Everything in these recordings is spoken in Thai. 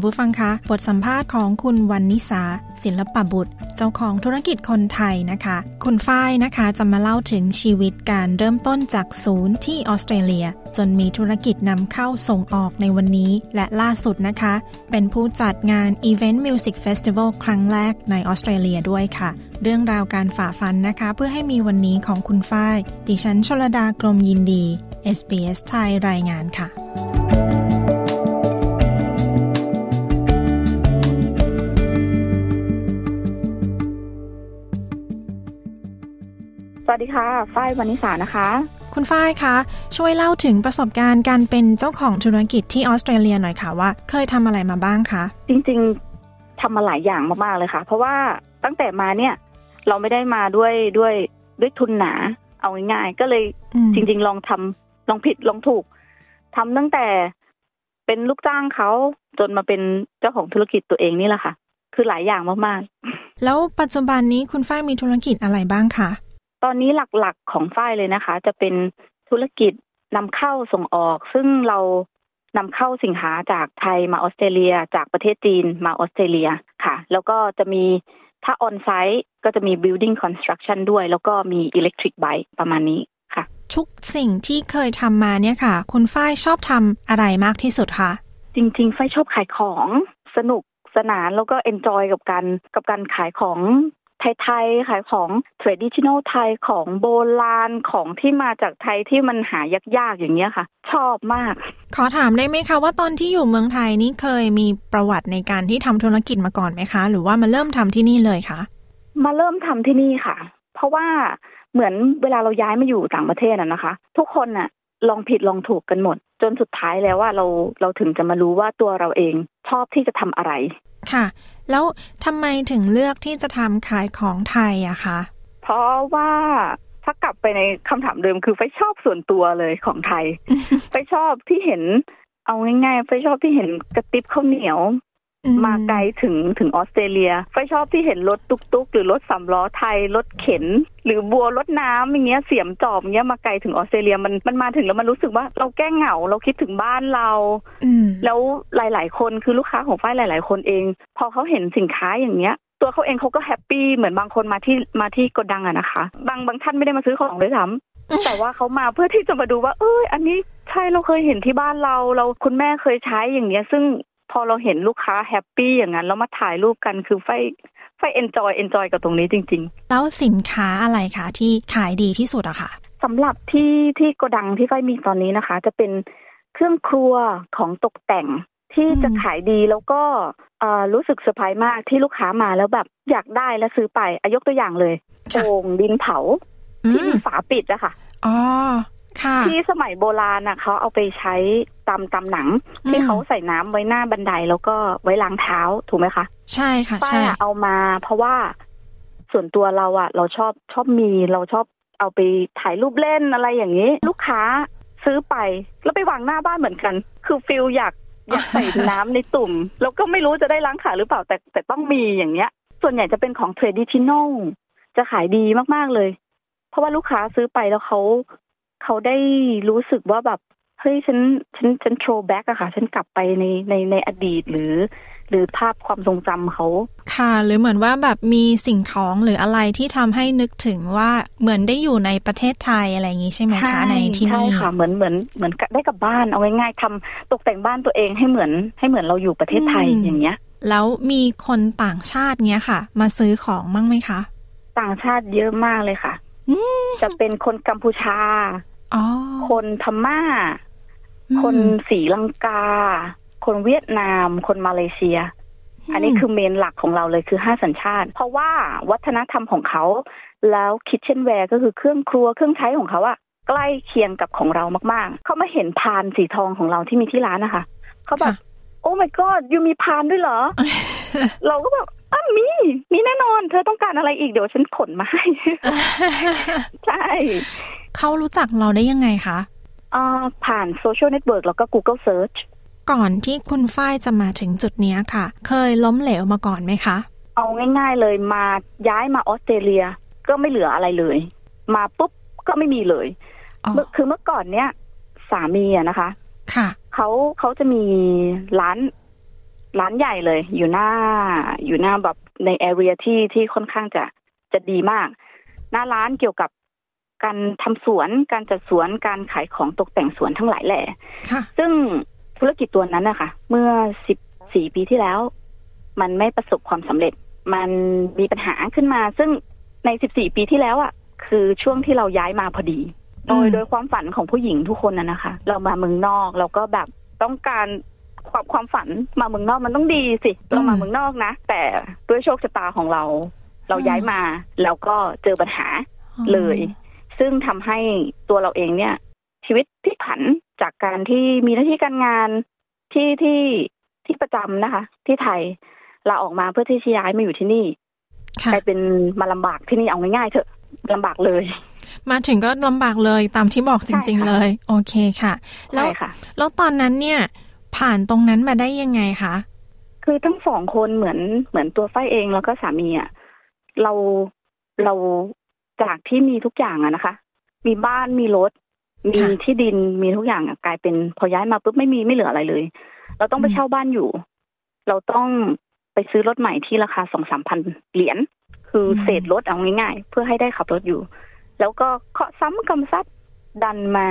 คุณผู้ฟังคะ บทสัมภาษณ์ของคุณวันนิสาศิลปบุตร เจ้าของธุรกิจคนไทยนะคะ คุณฝ้ายนะคะจะมาเล่าถึงชีวิตการเริ่มต้นจากศูนย์ที่ออสเตรเลีย จนมีธุรกิจนำเข้าส่งออกในวันนี้ และล่าสุดนะคะ เป็นผู้จัดงาน Event Music Festival ครั้งแรกในออสเตรเลียด้วยค่ะ เรื่องราวการฝ่าฟันนะคะ เพื่อให้มีวันนี้ของคุณฝ้าย ดิฉันชลดากรมยินดี SBS ไทยรายงานค่ะ วัสดีค่ะ ฝ้ายวานิสานะคะ คุณฝ้ายคะ ช่วยเล่าถึงประสบการณ์การเป็นเจ้าของธุรกิจที่ออสเตรเลียหน่อยค่ะว่า เคยทำอะไรมาบ้างคะ จริงๆทำมาหลายอย่างมากๆเลยค่ะ เพราะว่าตั้งแต่มาเนี่ย เราไม่ได้มาด้วยด้วยด้วยทุนหนา เอาง่ายๆก็เลยอืมจริง ๆ ลองทำลองผิดลองถูกทำตั้งแต่เป็นลูกจ้างเขาจนมาเป็นเจ้าของธุรกิจตัวเองนี่แหละค่ะ คือหลายอย่างมากๆ แล้วปัจจุบันนี้คุณฝ้ายมีธุรกิจอะไรบ้างคะ ตอนนี้หลักๆของฝ้ายเลยนะคะ จะเป็นธุรกิจนำเข้าส่งออก ซึ่งเรานำเข้าสินค้าจากไทยมาออสเตรเลีย จากประเทศจีนมาออสเตรเลียค่ะ แล้วก็จะมีถ้าออนไซต์ก็จะมี building construction ด้วย แล้วก็มี electric bike ประมาณนี้ค่ะ ทุกสิ่งที่เคยทำมาเนี่ยค่ะ คุณฝ้ายชอบทำอะไรมากที่สุดคะจริงๆฝ้ายชอบขายของสนุกสนานแล้วก็ enjoy กับการกับการขายของ ไทยๆขายของ traditional ไทยของโบราณของที่มาจากไทยที่มันหายากๆอย่างเงี้ยค่ะ ชอบมาก ขอถามได้ไหมคะว่าตอนที่อยู่เมืองไทยนี่เคยมีประวัติในการที่ทำธุรกิจมาก่อนไหมคะ หรือว่ามาเริ่มทำที่นี่เลยคะมาเริ่มทำที่นี่ค่ะ เพราะว่าเหมือนเวลาเราย้ายมาอยู่ต่างประเทศอะนะคะ ทุกคนน่ะลองผิดลองถูกกันหมด จนสุดท้ายแล้วว่าเราเราถึงจะมารู้ว่าตัวเราเองชอบที่จะทำอะไร ค่ะ แล้วทำไมถึงเลือกที่จะทำขายของไทยอะคะเพราะว่าถ้ากลับไปในคำถามเดิมคือไฟชอบส่วนตัวเลยของไทยไฟชอบที่เห็น เอาง่ายๆไฟชอบที่เห็นกระติบข้าวเหนียวอื มาไกลถึงถึงออสเตรเลียไฟชอบที่เห็นรถตุกๆหรือรถสามล้อไทยรถเข็น หรือบัวรถน้ำอย่างเงี้ยเสียมจอบอย่างเงี้ยมาไกลถึงออสเตรเลียมันมันมาถึงแล้วมันรู้สึกว่าเราแก้เหงาเราคิดถึงบ้านเราอืมแล้วหลาย ๆ คนคือลูกค้าของฝ้ายหลาย ๆ คนเอง พอเขาเห็นสินค้าอย่างเงี้ยตัวเขาเองเขาก็ happy เหมือนบางคนมาที่มาที่โกดังอะนะคะ บางบางท่านไม่ได้มาซื้อของด้วยซ้ำแต่ว่าเขามาเพื่อที่จะมาดูว่า เอ้ยอันนี้ใช่เราเคยเห็นที่บ้านเราเราคุณแม่เคยใช้อย่างเงี้ย ซึ่ง พอเราเห็นลูกค้า happy อย่างนั้นแล้วมาถ่ายรูปกันคือฝ้ายฝ้าย enjoy enjoy กับตรงนี้จริง ๆ แล้วสินค้าอะไรคะที่ขายดีที่สุดอะค่ะสำหรับที่ที่โกดังที่ฝ้ายมีตอนนี้นะคะ จะเป็นเครื่องครัวของตกแต่งที่อืมจะขายดีแล้วก็เอ่อรู้สึกเซอร์ไพรส์มากที่ลูกค้ามาแล้วแบบอยากได้และซื้อไปอายกตัวอย่างเลยค่ะโอ่งดินเผาอืที่มมีฝาปิดอะค่ะอ๋อค่ะ ที่สมัยโบราณน่ะเขาเอาไปใช้ ตามตามหนัง ที่อืมเขาใส่น้ำไว้หน้าบันไดแล้วก็ไว้ล้างเท้าถูกไหมคะใช่ค่ะป้าใช่อะเอามา เพราะว่าส่วนตัวเราอะเราชอบชอบมีเราชอบเอาไปถ่ายรูปเล่นอะไรอย่างนี้ ลูกค้าซื้อไป แล้วไปวางหน้าบ้านเหมือนกัน คือ feel อยากอยากใส่น้ำในตุ่ม แล้วก็ไม่รู้จะได้ล้างขาหรือเปล่าแต่แต่ต้องมีอย่างเนี้ย ส่วนใหญ่จะเป็นของ traditional จะขายดีมากๆเลย เพราะว่าลูกค้าซื้อไปแล้วเขาเขาได้รู้สึกว่าแบบ เฮ้ยฉันฉันฉัน throwback อะค่ะ ฉันกลับไปในในในอดีตหรือ หรือภาพความทรงจำเขา ค่ะหรือเหมือนว่าแบบมีสิ่งของหรืออะไรที่ทำให้นึกถึงว่าเหมือนได้อยู่ในประเทศไทยอะไรอย่างนี้ใช่ไหมคะในที่ใช่นี่ค่ะเหมือนเหมือนเหมือนได้กลับบ้านเอาง่ายๆทำตกแต่งบ้านตัวเองให้เหมือนให้เหมือนเราอยู่ประเทศไทยอย่างเงี้ย แล้วมีคนต่างชาติเนี้ยค่ะ มาซื้อของมั่งไหมคะ ต่างชาติเยอะมากเลยค่ะอืมจะเป็นคนกัมพูชาอ๋อคนพม่าอืม คนศรีลังกา คนเวียดนาม คนมาเลเซีย อันนี้คือเมนหลักของเราเลยคือห้าสัญชาติ เพราะว่าวัฒนธรรมของเขา แล้ว kitchenware ก็คือเครื่องครัวเครื่องใช้ของเขาอะใกล้เคียงกับของเรามากๆ เขามาเห็นพานสีทองของเราที่มีที่ร้านนะคะเขาแบบค่ะโอ้ my god ยูมีพานด้วยเหรอ เราก็แบบอะมี มีแน่นอน เธอต้องการอะไรอีกเดี๋ยวฉันขนมาให้ ใช่ เขารู้จักเราได้ยังไงคะอ่า ผ่าน social network แล้วก็ Google Search ก่อนที่คุณฝ้ายจะมาถึงจุดนี้ค่ะ เคยล้มเหลวมาก่อนไหมคะ เอาง่าย ๆเลยมาย้ายมาออสเตรเลีย ก็ไม่เหลืออะไรเลย มาปุ๊บก็ไม่มีเลยอ๋อเมื่อคือเมื่อก่อนเนี้ยสามีอะนะคะ ค่ะเขาเขาจะมีร้านร้านใหญ่เลย อยู่หน้า อยู่หน้าแบบในแอเรียที่ที่ค่อนข้างจะจะดีมาก หน้าร้านเกี่ยวกับ การทำสวน การจัดสวน การขายของตกแต่งสวนทั้งหลายแหล่ค่ะซึ่งธุรกิจตัวนั้นนะคะเมื่อสิบสี่ปีที่แล้ว มันไม่ประสบความสำเร็จ มันมีปัญหาขึ้นมา ซึ่งในสิบสี่ปีที่แล้วอะ คือช่วงที่เราย้ายมาพอดี โดยอืมโดยความฝันของผู้หญิงทุกคนนะนะคะ เรามาเมืองนอกเราก็แบบต้องการความความฝันมาเมืองนอกมันต้องดีสิเรามาเมืองนอกนะ แต่ด้วยโชคชะตาของเรา เราย้ายมาแล้วก็เจอปัญหาเลย ซึ่งทำให้ตัวเราเองเนี่ย ชีวิตพลิกผันจากการที่มีหน้าที่การงานที่ที่ที่ประจำนะคะ ที่ไทยลาออกมาเพื่อที่จะย้ายมาอยู่ที่นี่ค่ะกลายเป็นมาลำบากที่นี่เอาง่ายๆเถอะลำบากเลย มาถึงก็ลำบากเลยตามที่บอกจริงใช่ๆค่ะเลย โอเคค่ะ แล้วใช่ค่ะแล้วตอนนั้นเนี่ย ผ่านตรงนั้นมาได้ยังไงคะคือทั้งสองคนเหมือนเหมือนตัวฝ้ายเองแล้วก็สามีอะเราเรา จากที่มีทุกอย่างอะนะคะ มีบ้านมีรถ มีค่ะที่ดินมีทุกอย่างอะกลายเป็นพอย้ายมาปุ๊บไม่มีไม่เหลืออะไรเลย เราต้องไปอืมเช่าบ้านอยู่ เราต้องไปซื้อรถใหม่ที่ราคาสองสามพันเหรียญคือเศษรถเอาง่ายๆ เพื่อให้ได้ขับรถอยู่ แล้วก็เคาะซ้ำกำซัดดันมา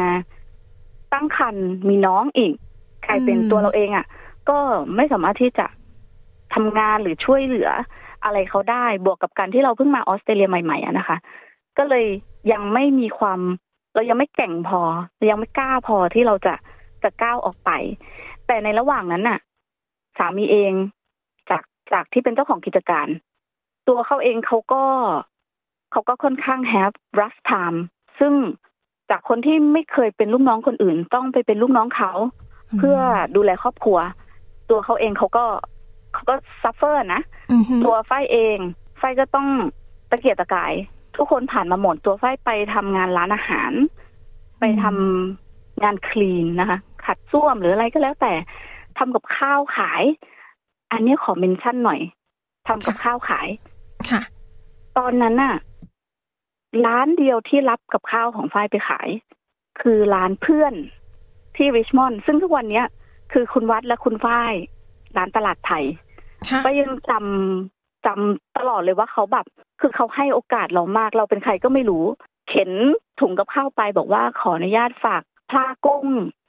ตั้งคันมีน้องอีกกลายเป็นอืมตัวเราเองอะ ก็ไม่สามารถที่จะทำงานหรือช่วยเหลืออะไรเขาได้บวกกับการที่เราเพิ่งมาออสเตรเลียใหม่ๆอะนะคะ ก็เลยยังไม่มีความ เรายังไม่แกร่งพอเรายังไม่กล้าพอที่เราจะจะก้าวออกไป แต่ในระหว่างนั้นน่ะ สามีเองจากจากที่เป็นเจ้าของกิจการ ตัวเขาเองเขาก็เขาก็ค่อนข้าง have rough time ซึ่งจากคนที่ไม่เคยเป็นลูกน้องคนอื่น ต้องไปเป็นลูกน้องเขา เพื่อดูแลครอบครัว ตัวเขาเองเขาก็เขาก็ suffer นะอือฮึตัวฝ้ายเองฝ้ายก็ต้องตะเกียกตะกาย ทุกคนผ่านมาหมดตัวฝ้ายไปทำงานร้านอาหาร ไปทำงาน clean นะคะ ขัดส้วมหรืออะไรก็แล้วแต่ทำกับข้าวขาย อันนี้ขอ mention หน่อยทำกับข้าวขายค่ะ ตอนนั้นน่ะ ร้านเดียวที่รับกับข้าวของฝ้ายไปขาย คือร้านเพื่อนที่ริชมอนด์ซึ่งทุกวันเนี้ย คือคุณวัดและคุณฝ้ายร้านตลาดไทยค่ะก็ยังจำ จำตลอดเลยว่าเขาแบบ คือเขาให้โอกาสเรามาก เราเป็นใครก็ไม่รู้ เข็นถุงกับข้าวไปบอกว่าขออนุญาตฝากพลากุ้ง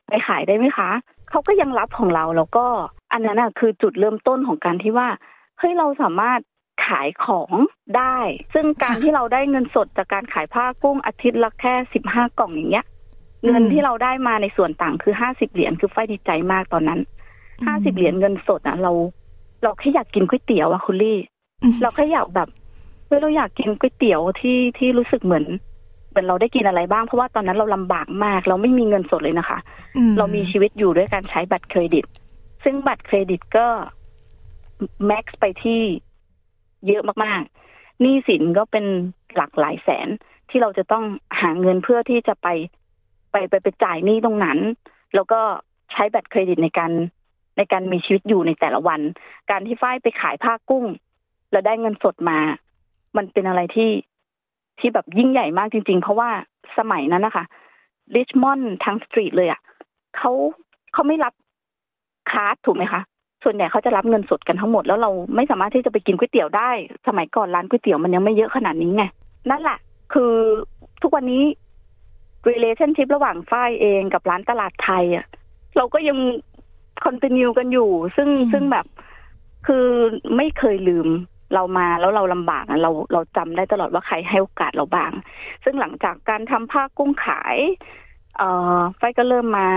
ไปขายได้ไหมคะ เขาก็ยังรับของเราแล้วก็อันนั้นน่ะคือจุดเริ่มต้นของการที่ว่าเฮ้ยเราสามารถขายของได้ ซึ่งการที่เราได้เงินสดจากการขายผ้ากุ้งอาทิตย์ละแค่สิบห้ากล่องอย่างเงี้ย เงินที่เราได้มาในส่วนต่างคือห้าสิบเหรียญคือไฟดีใจมากตอนนั้นห้าสิบเหรียญเงินสดอะเรา เราแค่อยากกินก๋วยเตี๋ยวอะคุณลี่ เราแค่อยากแบบเฮ้ยเราอยากกินก๋วยเตี๋ยวที่ที่รู้สึกเหมือนเหมือนเราได้กินอะไรบ้างเพราะว่าตอนนั้นเราลำบากมาก เราไม่มีเงินสดเลยนะคะอืเรามีชีวิตอยู่ด้วยการใช้บัตรเครดิต ซึ่งบัตรเครดิตก็แม็กซ์ไปที่เยอะมากๆหนี้สินก็เป็นหลักหลายแสนที่เราจะต้องหาเงินเพื่อที่จะไปไปไปไปจ่ายหนี้ตรงนั้น แล้วก็ใช้บัตรเครดิตในการในการมีชีวิตอยู่ในแต่ละวัน การที่ฝ้ายไปขายผ้ากุ้ง แล้วได้เงินสดมา มันเป็นอะไรที่ที่แบบยิ่งใหญ่มากจริง ๆ เพราะว่าสมัยนั้นนะคะริชมอนด์ทั้งสตรีทเลยอะ่ะเขาเขาไม่รับคาร์ดถูกไหมคะส่วนใหญ่เขาจะรับเงินสดกันทั้งหมดแล้วเราไม่สามารถที่จะไปกินก๋วยเตี๋ยวได้ สมัยก่อนร้านก๋วยเตี๋ยวมันยังไม่เยอะขนาดนี้ไงนั่นแหละคือทุกวันนี้ relationship ระหว่างฝ้ายเองกับร้านตลาดไทยอะ่ะเราก็ยังคอนติเนียกันอยู่ ซึ่งอืมซึ่งแบบ คือไม่เคยลืม เรามาแล้วเราลำบากเราเราจำได้ตลอดว่าใครให้โอกาสเราบ้าง ซึ่งหลังจากการทำผ้ากุ้งขาย เอ่อไฟก็เริ่มมา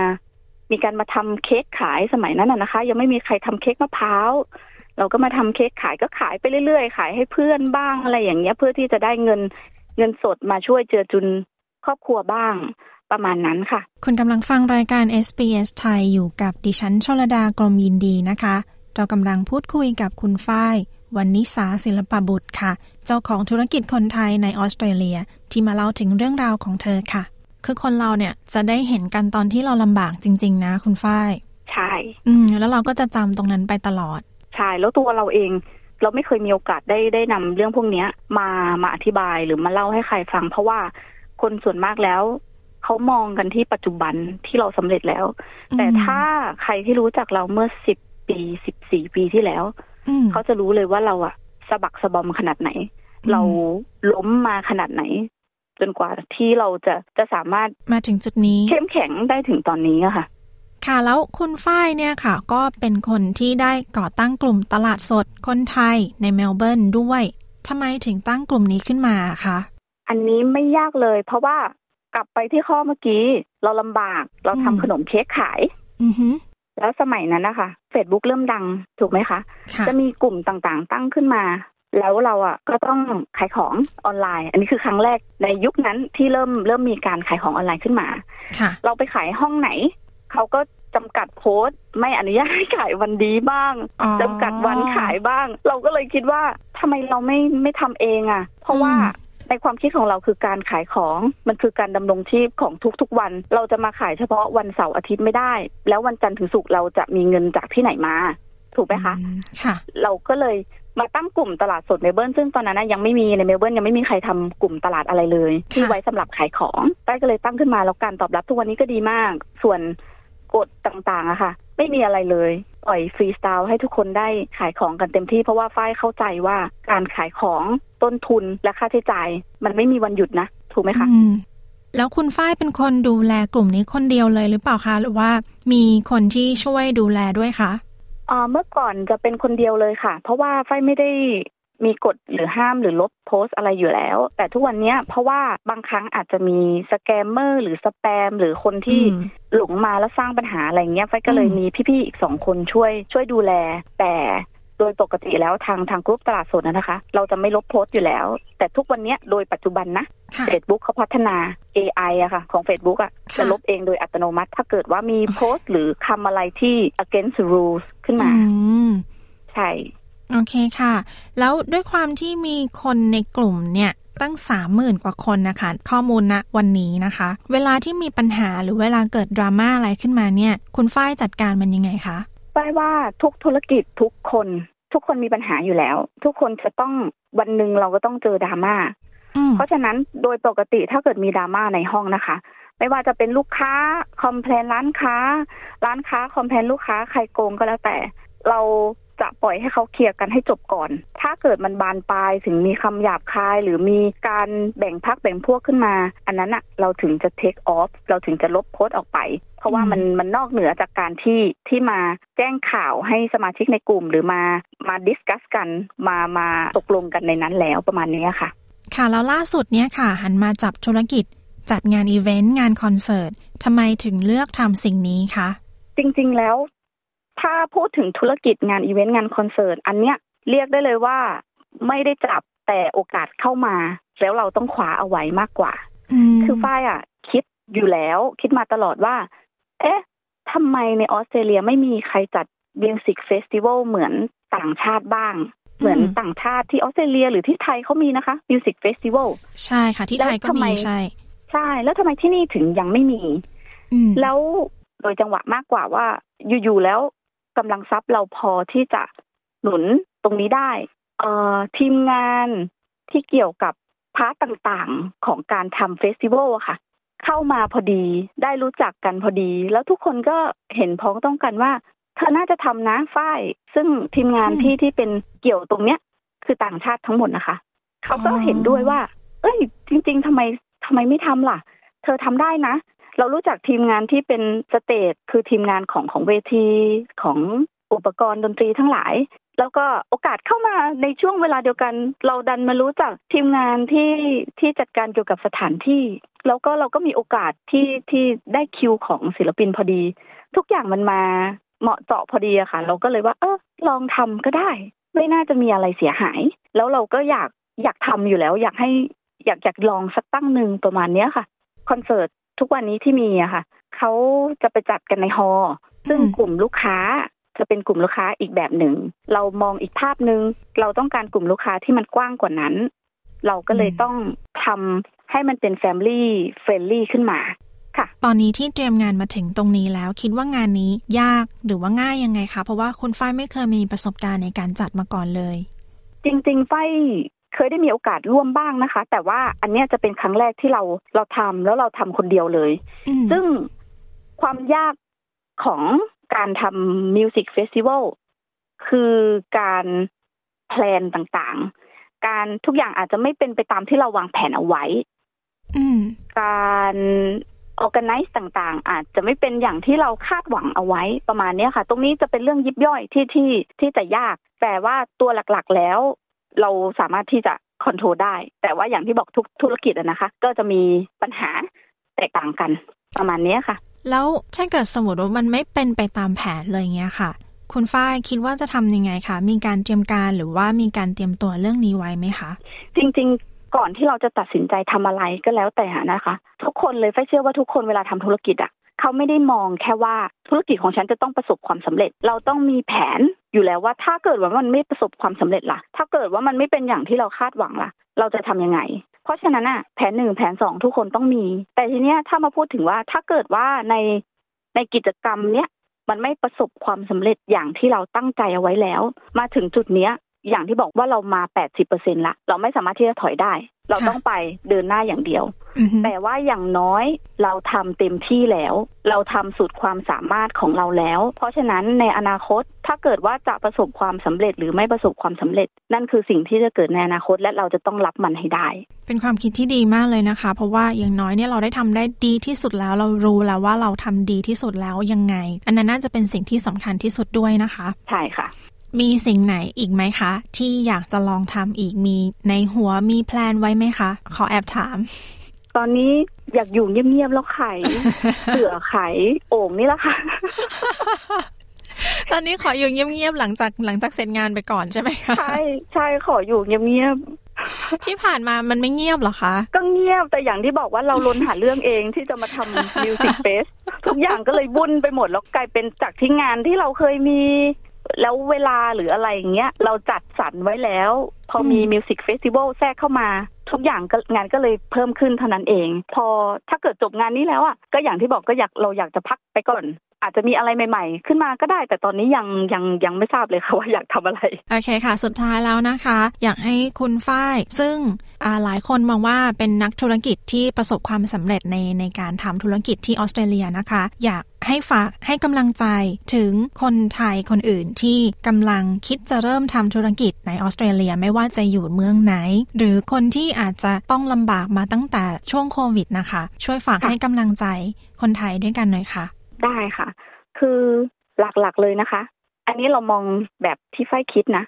มีการมาทำเค้กขายสมัยนั้นนะคะ ยังไม่มีใครทำเค้กมะพร้าวเราก็มาทำเค้กขายก็ขายไปเรื่อยๆ ขายให้เพื่อนบ้างอะไรอย่างเงี้ยเพื่อที่จะได้เงินเงินสดมาช่วยเจือจุนครอบครัวบ้างประมาณนั้นค่ะ คุณกำลังฟังรายการ SBS ไทยอยู่กับดิฉันชลดากรมยินดีนะคะ เรากำลังพูดคุยกับคุณฝ้าย วันนิสาศิลปบุตรค่ะ เจ้าของธุรกิจคนไทยในออสเตรเลีย ที่มาเล่าถึงเรื่องราวของเธอค่ะ คือคนเราเนี่ยจะได้เห็นกันตอนที่เราลำบากจริง ๆ นะ คุณฝ้ายใช่อืมแล้วเราก็จะจำตรงนั้นไปตลอดใช่แล้วตัวเราเองเราไม่เคยมีโอกาสได้ได้นำเรื่องพวกเนี้ยมามาอธิบายหรือมาเล่าให้ใครฟัง เพราะว่าคนส่วนมากแล้วเขามองกันที่ปัจจุบันที่เราสำเร็จแล้วอืมแต่ถ้าใครที่รู้จักเราเมื่อสิบปีสิบสี่ปีที่แล้วอืม เขาจะรู้เลยว่าเราอะสะบักสะบอมขนาดไหนอืมเราล้มมาขนาดไหน จนกว่าที่เราจะจะสามารถมาถึงจุดนี้ เข้มแข็งได้ถึงตอนนี้อะค่ะค่ะแล้วคุณฝ้ายเนี่ยค่ะ ก็เป็นคนที่ได้ก่อตั้งกลุ่มตลาดสดคนไทยในเมลเบิร์นด้วยทำไมถึงตั้งกลุ่มนี้ขึ้นมาคะอันนี้ไม่ยากเลย เพราะว่ากลับไปที่ข้อเมื่อกี้ เราลำบาก เราทำขนมเค้กขายอือฮึ แล้วสมัยนั้นนะคะ Facebook เริ่มดังถูกไหมคะค่ะจะมีกลุ่มต่างๆ ตั้งขึ้นมา แล้วเราอะก็ต้องขายของออนไลน์ อันนี้คือครั้งแรกในยุคนั้นที่เริ่มเริ่มมีการขายของออนไลน์ขึ้นมาค่ะเราไปขายห้องไหน เขาก็จำกัดโพสต์ไม่อนุญาตให้ขายวันดีบ้างอ๋อจำกัดวันขายบ้าง เราก็เลยคิดว่าทำไมเราไม่ไม่ทำเองอะ่ะ เพราะว่าอืม ในความคิดของเราคือการขายของมันคือการดำรงชีพของทุกๆวัน เราจะมาขายเฉพาะวันเสาร์อาทิตย์ไม่ได้ แล้ววันจันทร์ถึงศุกร์เราจะมีเงินจากที่ไหนมา ถูกไหมคะอืมค่ะเราก็เลยมาตั้งกลุ่มตลาดสดเมลเบิร์นซึ่งตอนนั้นนะยังไม่มีในเมลเบิร์นยังไม่มีใครทำกลุ่มตลาดอะไรเลย ที่ค่ะไว้สำหรับขายของได้ก็เลยตั้งขึ้นมาแล้วการตอบรับทุกวันนี้ก็ดีมาก ส่วนกฎต่างๆอะค่ะ ไม่มีอะไรเลยปล่อยฟรีสไตล์ให้ทุกคนได้ขายของกันเต็มที่เพราะว่าฝ้ายเข้าใจว่าการขายของต้นทุนและค่าใช้จ่าย มันไม่มีวันหยุดนะ ถูกไหมคะอืมแล้วคุณฝ้ายเป็นคนดูแลกลุ่มนี้คนเดียวเลยหรือเปล่าคะ หรือว่ามีคนที่ช่วยดูแลด้วยคะอ่าเมื่อก่อนจะเป็นคนเดียวเลยค่ะ เพราะว่าฝ้ายไม่ได้ มีกฎหรือห้ามหรือลบโพสต์อะไรอยู่แล้ว แต่ทุกวันเนี้ยเพราะว่าบางครั้งอาจจะมี scammer หรือสแปมหรือคนที่อืมหลงมาแล้วสร้างปัญหาอะไรเงี้ยฝ้ายก็เลยอืมมีพี่ๆอีกสองคนช่วย ช่วยดูแล แต่โดยปกติแล้วทางทางกลุ่มตลาดสดนะนะคะ เราจะไม่ลบโพสต์อยู่แล้ว แต่ทุกวันเนี้ยโดยปัจจุบันนะค่ะ Facebook เขาพัฒนา AI อะค่ะ ของ Facebook อะค่ะจะลบเองโดยอัตโนมัติ ถ้าเกิดว่ามีโพสต์หรือคำอะไรที่ against rules ขึ้นมาอืมใช่ โอเคค่ะ แล้วด้วยความที่มีคนในกลุ่มเนี่ยตั้งสามหมื่นกว่าคนนะคะ ข้อมูลณวันนี้นะคะ เวลาที่มีปัญหาหรือเวลาเกิดดราม่าอะไรขึ้นมาเนี่ย คุณฝ้ายจัดการมันยังไงคะป้ายว่าทุกธุรกิจทุกคน ทุกคนมีปัญหาอยู่แล้ว ทุกคนจะต้องวันหนึ่งเราก็ต้องเจอดราม่าอืมเพราะฉะนั้นโดยปกติถ้าเกิดมีดราม่าในห้องนะคะ ไม่ว่าจะเป็นลูกค้าคอมเพลนร้านค้า ร้านค้าคอมเพลนลูกค้าใครโกงก็แล้วแต่ เรา จะปล่อยให้เขาเคลียร์กันให้จบก่อน ถ้าเกิดมันบานปลายถึงมีคำหยาบคาย หรือมีการแบ่งพักแบ่งพวกขึ้นมา อันนั้นอะเราถึงจะ take off เราถึงจะลบโพสต์ออกไป เพราะว่ามันมันนอกเหนือจากการที่ที่มาแจ้งข่าวให้สมาชิกในกลุ่ม หรือมามา discuss กันมามาตกลงกันในนั้นแล้วประมาณนี้ค่ะ ค่ะแล้วล่าสุดเนี่ยค่ะ หันมาจับธุรกิจ จัดงานอีเวนต์งานคอนเสิร์ตทำไมถึงเลือกทำสิ่งนี้คะจริง ๆ แล้ว ถ้าพูดถึงธุรกิจงานอีเวนต์งานคอนเสิร์ตอันเนี้ยเรียกได้เลยว่าไม่ได้จับแต่โอกาสเข้ามา แล้วเราต้องคว้าเอาไว้มากกว่าอืมคือฝ้ายอะ คิดอยู่แล้ว คิดมาตลอดว่า เอ๊ะทำไมในออสเตรเลียไม่มีใครจัด music festival เหมือนต่างชาติบ้าง เหมือนต่างชาติที่ออสเตรเลียหรือที่ไทยเขามีนะคะ music festival ใช่ค่ะ ที่ไทยก็แล้วทำไมมีใช่ ใช่ แล้วทำไมที่นี่ถึงยังไม่มีอืมแล้วโดยจังหวะมากกว่าว่า อยู่ๆแล้ว กำลังทรัพย์เราพอที่จะหนุนตรงนี้ได้ เอ่อทีมงานที่เกี่ยวกับ part ต่างๆของการทำ festival อะค่ะ เข้ามาพอดีได้รู้จักกันพอดี แล้วทุกคนก็เห็นพ้องต้องกันว่าเธอน่าจะทำนะฝ้ายซึ่งทีมงานอืมที่ที่เป็นเกี่ยวตรงเนี้ย คือต่างชาติทั้งหมดนะคะ เขาก็อ๋อเห็นด้วยว่า เอ้ย จริง ๆทำไมทำไมไม่ทำล่ะ เธอทำได้นะ เรารู้จักทีมงานที่เป็น stage คือทีมงานของของเวทีของอุปกรณ์ดนตรีทั้งหลาย แล้วก็โอกาสเข้ามาในช่วงเวลาเดียวกัน เราดันมารู้จักทีมงานที่ที่จัดการเกี่ยวกับสถานที่ แล้วก็เราก็มีโอกาสที่ที่ได้คิวของศิลปินพอดี ทุกอย่างมันมาเหมาะเจาะพอดีอะค่ะ เราก็เลยว่าเออลองทำก็ได้ ไม่น่าจะมีอะไรเสียหาย แล้วเราก็อยากอยากทำอยู่แล้ว อยากให้อยากอยากลองสักตั้งหนึ่งประมาณเนี้ยค่ะคอนเสิร์ต ทุกวันนี้ที่มีอะค่ะเขาจะไปจัดกันในฮอลล์ซึ่งอืมกลุ่มลูกค้าจะเป็นกลุ่มลูกค้าอีกแบบหนึ่ง เรามองอีกภาพหนึ่งเราต้องการกลุ่มลูกค้าที่มันกว้างกว่านั้น เราก็เลยต้องทำให้มันเป็น Family Friendly ขึ้นมาค่ะ ตอนนี้ที่เตรียมงานมาถึงตรงนี้แล้ว คิดว่างานนี้ยากหรือว่าง่ายยังไงคะ เพราะว่าคุณฝ้ายไม่เคยมีประสบการณ์ในการจัดมาก่อนเลย จริงๆไฟ เคยได้มีโอกาสร่วมบ้างนะคะ แต่ว่าอันเนี้ยจะเป็นครั้งแรกที่เราเราทำแล้วเราทำคนเดียวเลยอืมซึ่งความยากของการทำ music festival คือการ plan ต่างๆ การทุกอย่างอาจจะไม่เป็นไปตามที่เราวางแผนเอาไว้อืมการออ g a n i z e ต่างๆ อาจจะไม่เป็นอย่างที่เราคาดหวังเอาไว้ประมาณเนี้ยค่ะ ตรงนี้จะเป็นเรื่องยิบย่อยที่ที่ที่จะยาก แต่ว่าตัวหลักๆแล้ว เราสามารถที่จะคอนโทรลได้ แต่ว่าอย่างที่บอกทุกธุรกิจอะนะคะ ก็จะมีปัญหาแตกต่างกันประมาณเนี้ยค่ะ แล้วถ้าเกิดสมมติว่ามันไม่เป็นไปตามแผนเลยเงี้ยค่ะ คุณฝ้ายคิดว่าจะทำยังไงคะมีการเตรียมการหรือว่ามีการเตรียมตัวเรื่องนี้ไว้ไหมคะ จริง ๆ ก่อนที่เราจะตัดสินใจทำอะไรก็แล้วแต่นะคะ ทุกคนเลยไฟเชื่อว่าทุกคนเวลาทำธุรกิจอะ เขาไม่ได้มองแค่ว่าธุรกิจของฉันจะต้องประสบความสำเร็จ เราต้องมีแผนอยู่แล้วว่าถ้าเกิดว่ามันไม่ประสบความสำเร็จล่ะ ถ้าเกิดว่ามันไม่เป็นอย่างที่เราคาดหวังล่ะ เราจะทำยังไง เพราะฉะนั้นอะแผนหนึ่งแผนสองทุกคนต้องมี แต่ทีเนี้ยถ้ามาพูดถึงว่าถ้าเกิดว่าในในกิจกรรมเนี้ยมันไม่ประสบความสำเร็จอย่างที่เราตั้งใจเอาไว้แล้ว มาถึงจุดเนี้ยอย่างที่บอกว่าเรามา 80%ละ เราไม่สามารถที่จะถอยได้ เราค่ะต้องไปเดินหน้าอย่างเดียวอือฮึแต่ว่าอย่างน้อยเราทำเต็มที่แล้ว เราทำสุดความสามารถของเราแล้ว เพราะฉะนั้นในอนาคตถ้าเกิดว่าจะประสบความสำเร็จหรือไม่ประสบความสำเร็จ นั่นคือสิ่งที่จะเกิดในอนาคตและเราจะต้องรับมันให้ได้ เป็นความคิดที่ดีมากเลยนะคะ เพราะว่าอย่างน้อยเนี่ยเราได้ทำได้ดีที่สุดแล้ว เรารู้แล้วว่าเราทำดีที่สุดแล้วยังไง อันนั้นน่าจะเป็นสิ่งที่สำคัญที่สุดด้วยนะคะ ใช่ค่ะ มีสิ่งไหนอีกไหมคะ ที่อยากจะลองทำอีกมีในหัวมีแพลนไว้ไหมคะ ขอแอบถาม ตอนนี้อยากอยู่เงียบๆแล้วไขเสือไขโอ่งนี่แหละค่ะ ตอนนี้ขออยู่เงียบๆหลังจากหลังจากเสร็จงานไปก่อนใช่ไหมคะใช่ใช่ขออยู่เงียบที่ผ่านมามันไม่เงียบเหรอคะๆก็เงียบแต่อย่างที่บอกว่าเราลนหาเรื่องเองที่จะมาทำมิวสิกเฟสทุกอย่างก็เลยวุ่นไปหมดแล้วกลายเป็นจากที่งานที่เราเคยมี แล้วเวลาหรืออะไรอย่างเงี้ยเราจัดสรรไว้แล้ว พอมีอืม music festival แทรกเข้ามา ทุกอย่างก็งานก็เลยเพิ่มขึ้นเท่านั้นเอง พอถ้าเกิดจบงานนี้แล้วอะก็อย่างที่บอกก็อยากเราอยากจะพักไปก่อน อาจจะมีอะไรใหม่ๆ ขึ้นมาก็ได้ แต่ตอนนี้ยังยังยังไม่ทราบเลยค่ะว่าอยากทำอะไร โอเคค่ะ สุดท้ายแล้วนะคะ อยากให้คุณฝ้าย ซึ่งหลายคนมองว่าเป็นนักธุรกิจที่ประสบความสำเร็จในในการทำธุรกิจที่ออสเตรเลียนะคะ อยากให้ฝากให้กำลังใจถึงคนไทยคนอื่นที่กำลังคิดจะเริ่มทำธุรกิจในออสเตรเลียไม่ว่าจะอยู่เมืองไหน หรือคนที่อาจจะต้องลำบากมาตั้งแต่ช่วงโควิดนะคะ ช่วยฝากให้กำลังใจคนไทยด้วยกันหน่อยค่ะ ได้ค่ะ คือหลักๆเลยนะคะ อันนี้เรามองแบบที่ไฟคิดนะ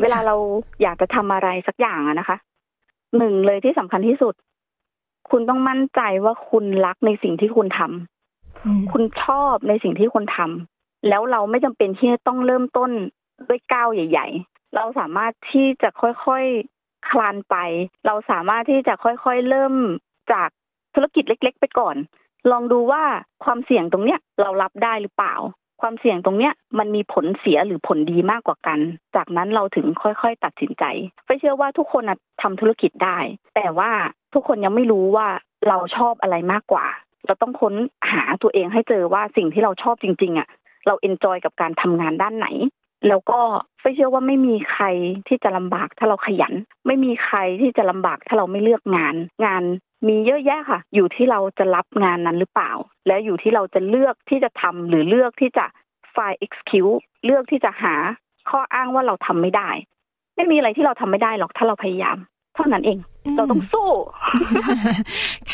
เวลาเราอยากจะทำอะไรสักอย่างอะนะคะหนึ่งเลยที่สำคัญที่สุด คุณต้องมั่นใจว่าคุณรักในสิ่งที่คุณทำอืมคุณชอบในสิ่งที่คุณทำแล้วเราไม่จำเป็นที่จะต้องเริ่มต้นด้วยก้าวใหญ่ ๆ เราสามารถที่จะค่อยๆคลานไป เราสามารถที่จะค่อยๆเริ่มจากธุรกิจเล็ก ๆ ไปก่อน ลองดูว่าความเสี่ยงตรงเนี้ยเรารับได้หรือเปล่า ความเสี่ยงตรงเนี้ยมันมีผลเสียหรือผลดีมากกว่ากัน จากนั้นเราถึงค่อยๆ ตัดสินใจไฟเชื่อว่าทุกคนน่ะทำธุรกิจได้ แต่ว่าทุกคนยังไม่รู้ว่าเราชอบอะไรมากกว่า เราต้องค้นหาตัวเองให้เจอว่าสิ่งที่เราชอบจริงๆอะเราเอนจอยกับการทำงานด้านไหน แล้วก็ไฟเชื่อว่าไม่มีใครที่จะลำบากถ้าเราขยัน ไม่มีใครที่จะลำบากถ้าเราไม่เลือกงาน งาน มีเยอะแยะค่ะ อยู่ที่เราจะรับงานนั้นหรือเปล่า และอยู่ที่เราจะเลือกที่จะทำหรือเลือกที่จะไฟ excuse เลือกที่จะหาข้ออ้างว่าเราทำไม่ได้ ไม่มีอะไรที่เราทำไม่ได้หรอกถ้าเราพยายาม เท่านั้นเอง เราต้องสู้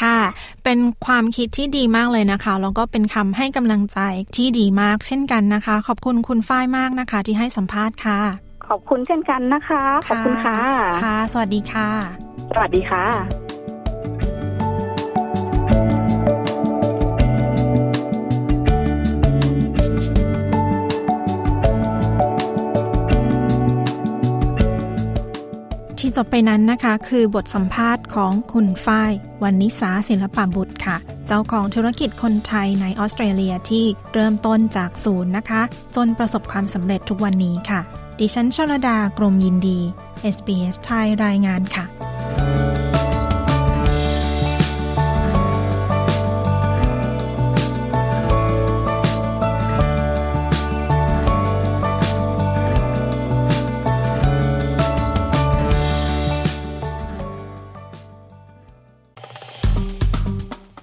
ค่ะ เป็นความคิดที่ดีมากเลยนะคะแล้วก็เป็นคำให้กำลังใจที่ดีมาก เช่นกันนะคะ ขอบคุณคุณฝ้ายมากนะคะ ที่ให้สัมภาษณ์ค่ะ ขอบคุณเช่นกันนะคะ ขอบคุณค่ะค่ะ สวัสดีค่ะ สวัสดีค่ะ ที่จบไปนั้นนะคะ คือบทสัมภาษณ์ของคุณฝ้ายวันนิสาศิลปบุตรค่ะ เจ้าของธุรกิจคนไทยในออสเตรเลียที่เริ่มต้นจากศูนย์นะคะ จนประสบความสำเร็จทุกวันนี้ค่ะ ดิฉันชลดากรมยินดี SBS ไทยรายงานค่ะ